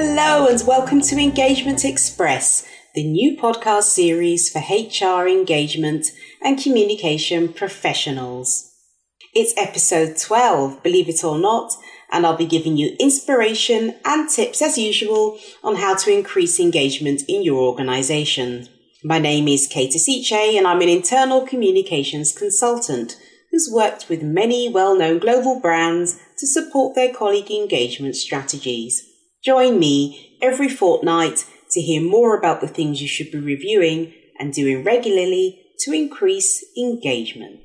Hello, and welcome to Engagement Express, the new podcast series for HR engagement and communication professionals. It's episode 12, believe it or not, and I'll be giving you inspiration and tips as usual on how to increase engagement in your organization. My name is Kate Asiche, and I'm an internal communications consultant who's worked with many well known global brands to support their colleague engagement strategies. Join me every fortnight to hear more about the things you should be reviewing and doing regularly to increase engagement.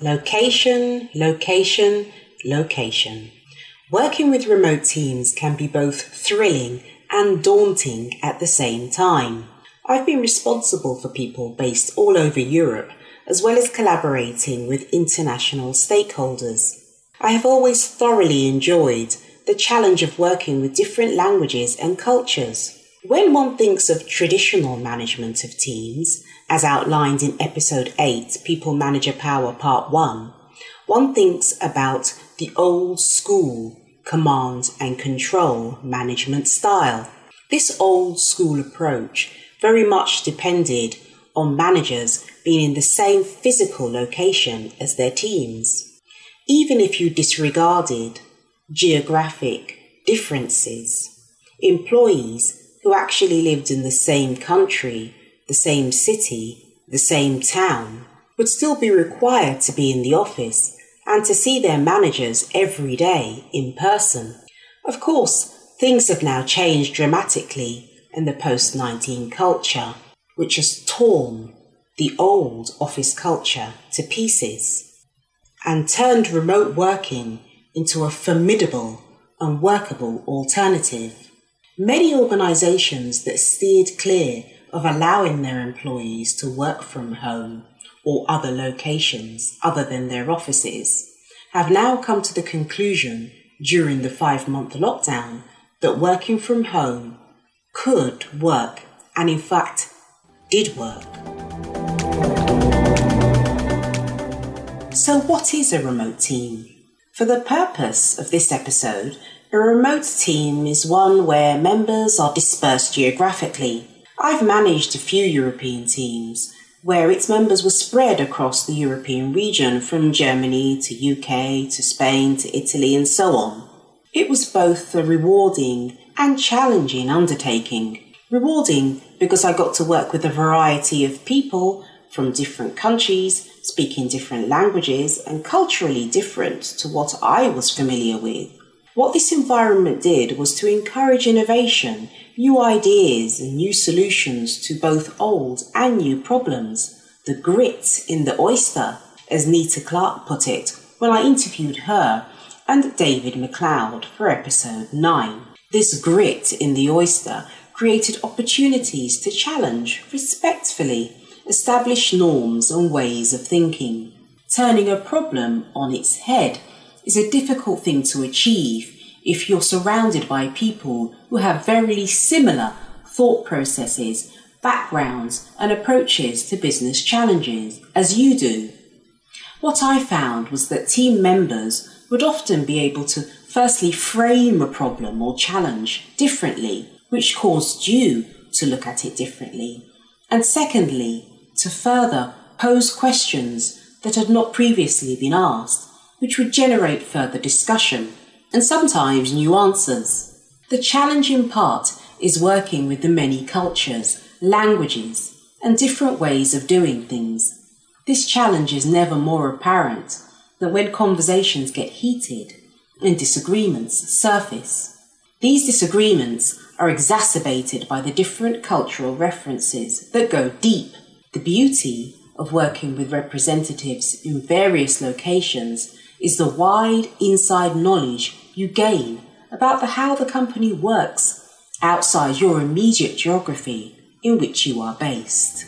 Location, location, location. Working with remote teams can be both thrilling and daunting at the same time. I've been responsible for people based all over Europe as well as collaborating with international stakeholders. I have always thoroughly enjoyed the challenge of working with different languages and cultures. When one thinks of traditional management of teams, as outlined in episode 8, People Manager Power Part 1, one thinks about the old school command and control management style. This old school approach very much depended on managers being in the same physical location as their teams. Even if you disregarded geographic differences, employees who actually lived in the same country, the same city, the same town would still be required to be in the office and to see their managers every day in person. Of course, things have now changed dramatically in the post 19 culture which has torn the old office culture to pieces and turned remote working into a formidable and workable alternative. Many organisations that steered clear of allowing their employees to work from home or other locations other than their offices have now come to the conclusion during the five month lockdown that working from home could work and in fact did work. So, what is a remote team? For the purpose of this episode, a remote team is one where members are dispersed geographically. I've managed a few European teams where its members were spread across the European region from Germany to UK to Spain to Italy and so on. It was both a rewarding and challenging undertaking. Rewarding because I got to work with a variety of people from different countries, speaking different languages, and culturally different to what I was familiar with. What this environment did was to encourage innovation, new ideas, and new solutions to both old and new problems. The grit in the oyster, as Nita Clarke put it when I interviewed her and David MacLeod for episode 9. This grit in the oyster created opportunities to challenge, respectfully, established norms and ways of thinking. Turning a problem on its head is a difficult thing to achieve if you're surrounded by people who have very similar thought processes, backgrounds, and approaches to business challenges as you do. What I found was that team members would often be able to firstly frame a problem or challenge differently which caused you to look at it differently. And secondly, to further pose questions that had not previously been asked, which would generate further discussion and sometimes new answers. The challenging part is working with the many cultures, languages, and different ways of doing things. This challenge is never more apparent than when conversations get heated and disagreements surface. These disagreements are exacerbated by the different cultural references that go deep. The beauty of working with representatives in various locations is the wide inside knowledge you gain about the how the company works outside your immediate geography in which you are based.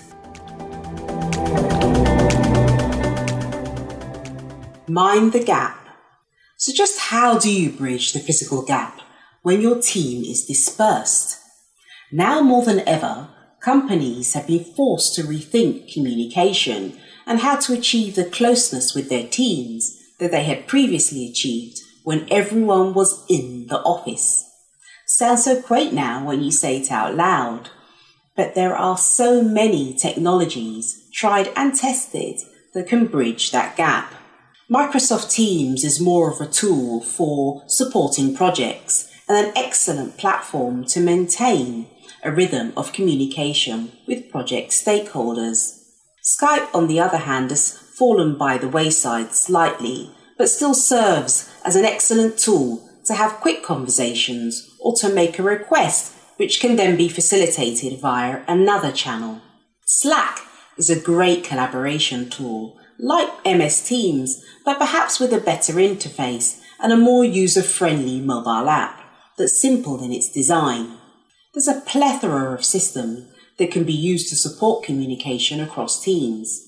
Mind the gap. So, just how do you bridge the physical gap when your team is dispersed. Now more than ever, companies have been forced to rethink communication and how to achieve the closeness with their teams that they had previously achieved when everyone was in the office. Sounds so quaint now when you say it out loud, but there are so many technologies tried and tested that can bridge that gap. Microsoft Teams is more of a tool for supporting projects and an excellent platform to maintain a rhythm of communication with project stakeholders. Skype, on the other hand, has fallen by the wayside slightly, but still serves as an excellent tool to have quick conversations or to make a request, which can then be facilitated via another channel. Slack is a great collaboration tool, like MS Teams, but perhaps with a better interface and a more user friendly mobile app that's simple in its design. There's a plethora of systems that can be used to support communication across teams.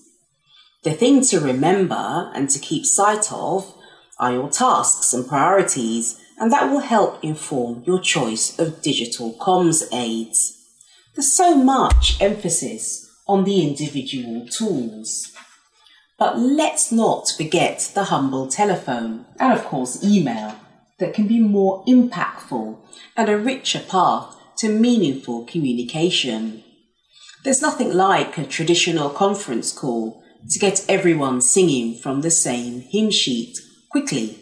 The thing to remember and to keep sight of are your tasks and priorities, and that will help inform your choice of digital comms aids. There's so much emphasis on the individual tools. But let's not forget the humble telephone and, of course, email that can be more impactful and a richer path to meaningful communication. There's nothing like a traditional conference call to get everyone singing from the same hymn sheet quickly.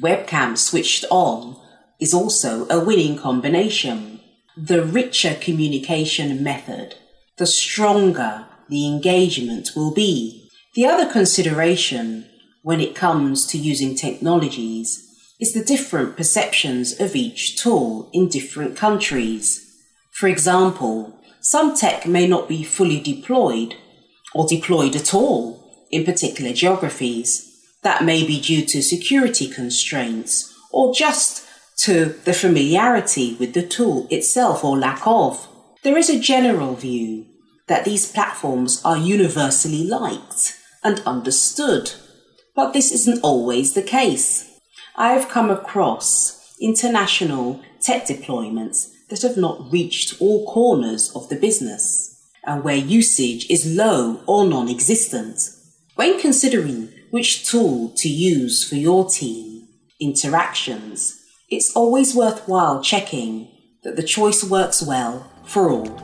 Webcam switched on is also a winning combination. The richer communication method, the stronger the engagement will be. The other consideration when it comes to using technologies is the different perceptions of each tool in different countries. For example, some tech may not be fully deployed or deployed at all in particular geographies. That may be due to security constraints or just to the familiarity with the tool itself or lack of. There is a general view that these platforms are universally liked and understood, but this isn't always the case. I have come across international tech deployments that have not reached all corners of the business and where usage is low or non existent. When considering which tool to use for your team interactions, it's always worthwhile checking that the choice works well for all.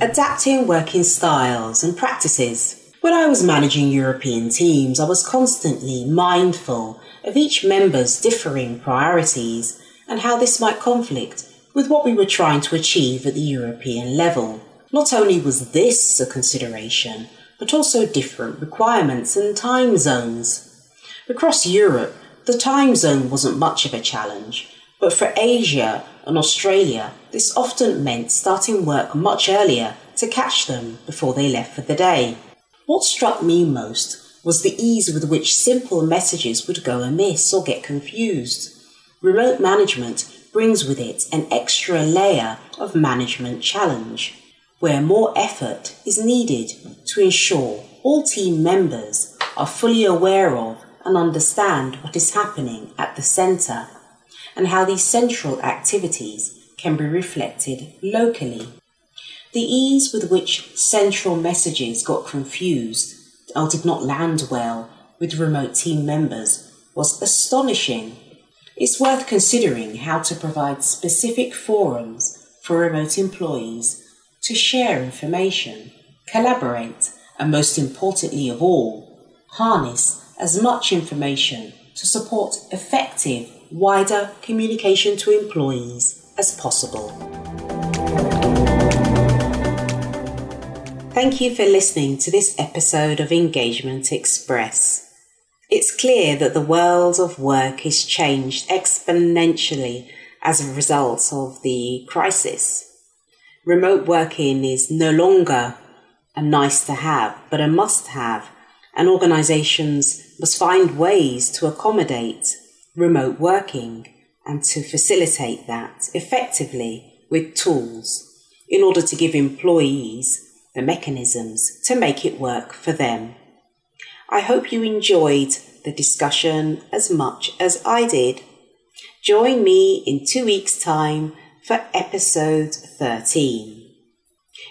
Adapting working styles and practices. When I was managing European teams, I was constantly mindful of each member's differing priorities and how this might conflict with what we were trying to achieve at the European level. Not only was this a consideration, but also different requirements and time zones. Across Europe, the time zone wasn't much of a challenge, but for Asia and Australia, this often meant starting work much earlier to catch them before they left for the day. What struck me most was the ease with which simple messages would go amiss or get confused. Remote management brings with it an extra layer of management challenge, where more effort is needed to ensure all team members are fully aware of and understand what is happening at the centre and how these central activities can be reflected locally. The ease with which central messages got confused or did not land well with remote team members was astonishing. It's worth considering how to provide specific forums for remote employees to share information, collaborate, and most importantly of all, harness as much information to support effective, wider communication to employees as possible. Thank you for listening to this episode of Engagement Express. It's clear that the world of work is changed exponentially as a result of the crisis. Remote working is no longer a nice to have, but a must have, and organizations must find ways to accommodate remote working and to facilitate that effectively with tools in order to give employees the mechanisms to make it work for them. I hope you enjoyed the discussion as much as I did. Join me in two weeks' time for episode 13.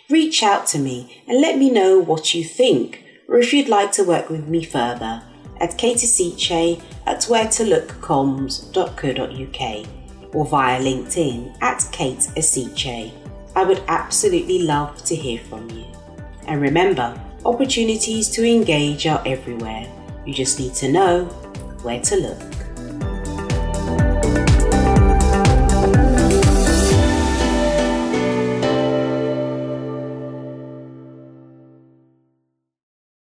Reach out to me and let me know what you think or if you'd like to work with me further, at kateasiche at wheretolookcoms.co.uk or via LinkedIn at Kate Asiche. I would absolutely love to hear from you. And remember, opportunities to engage are everywhere. You just need to know where to look.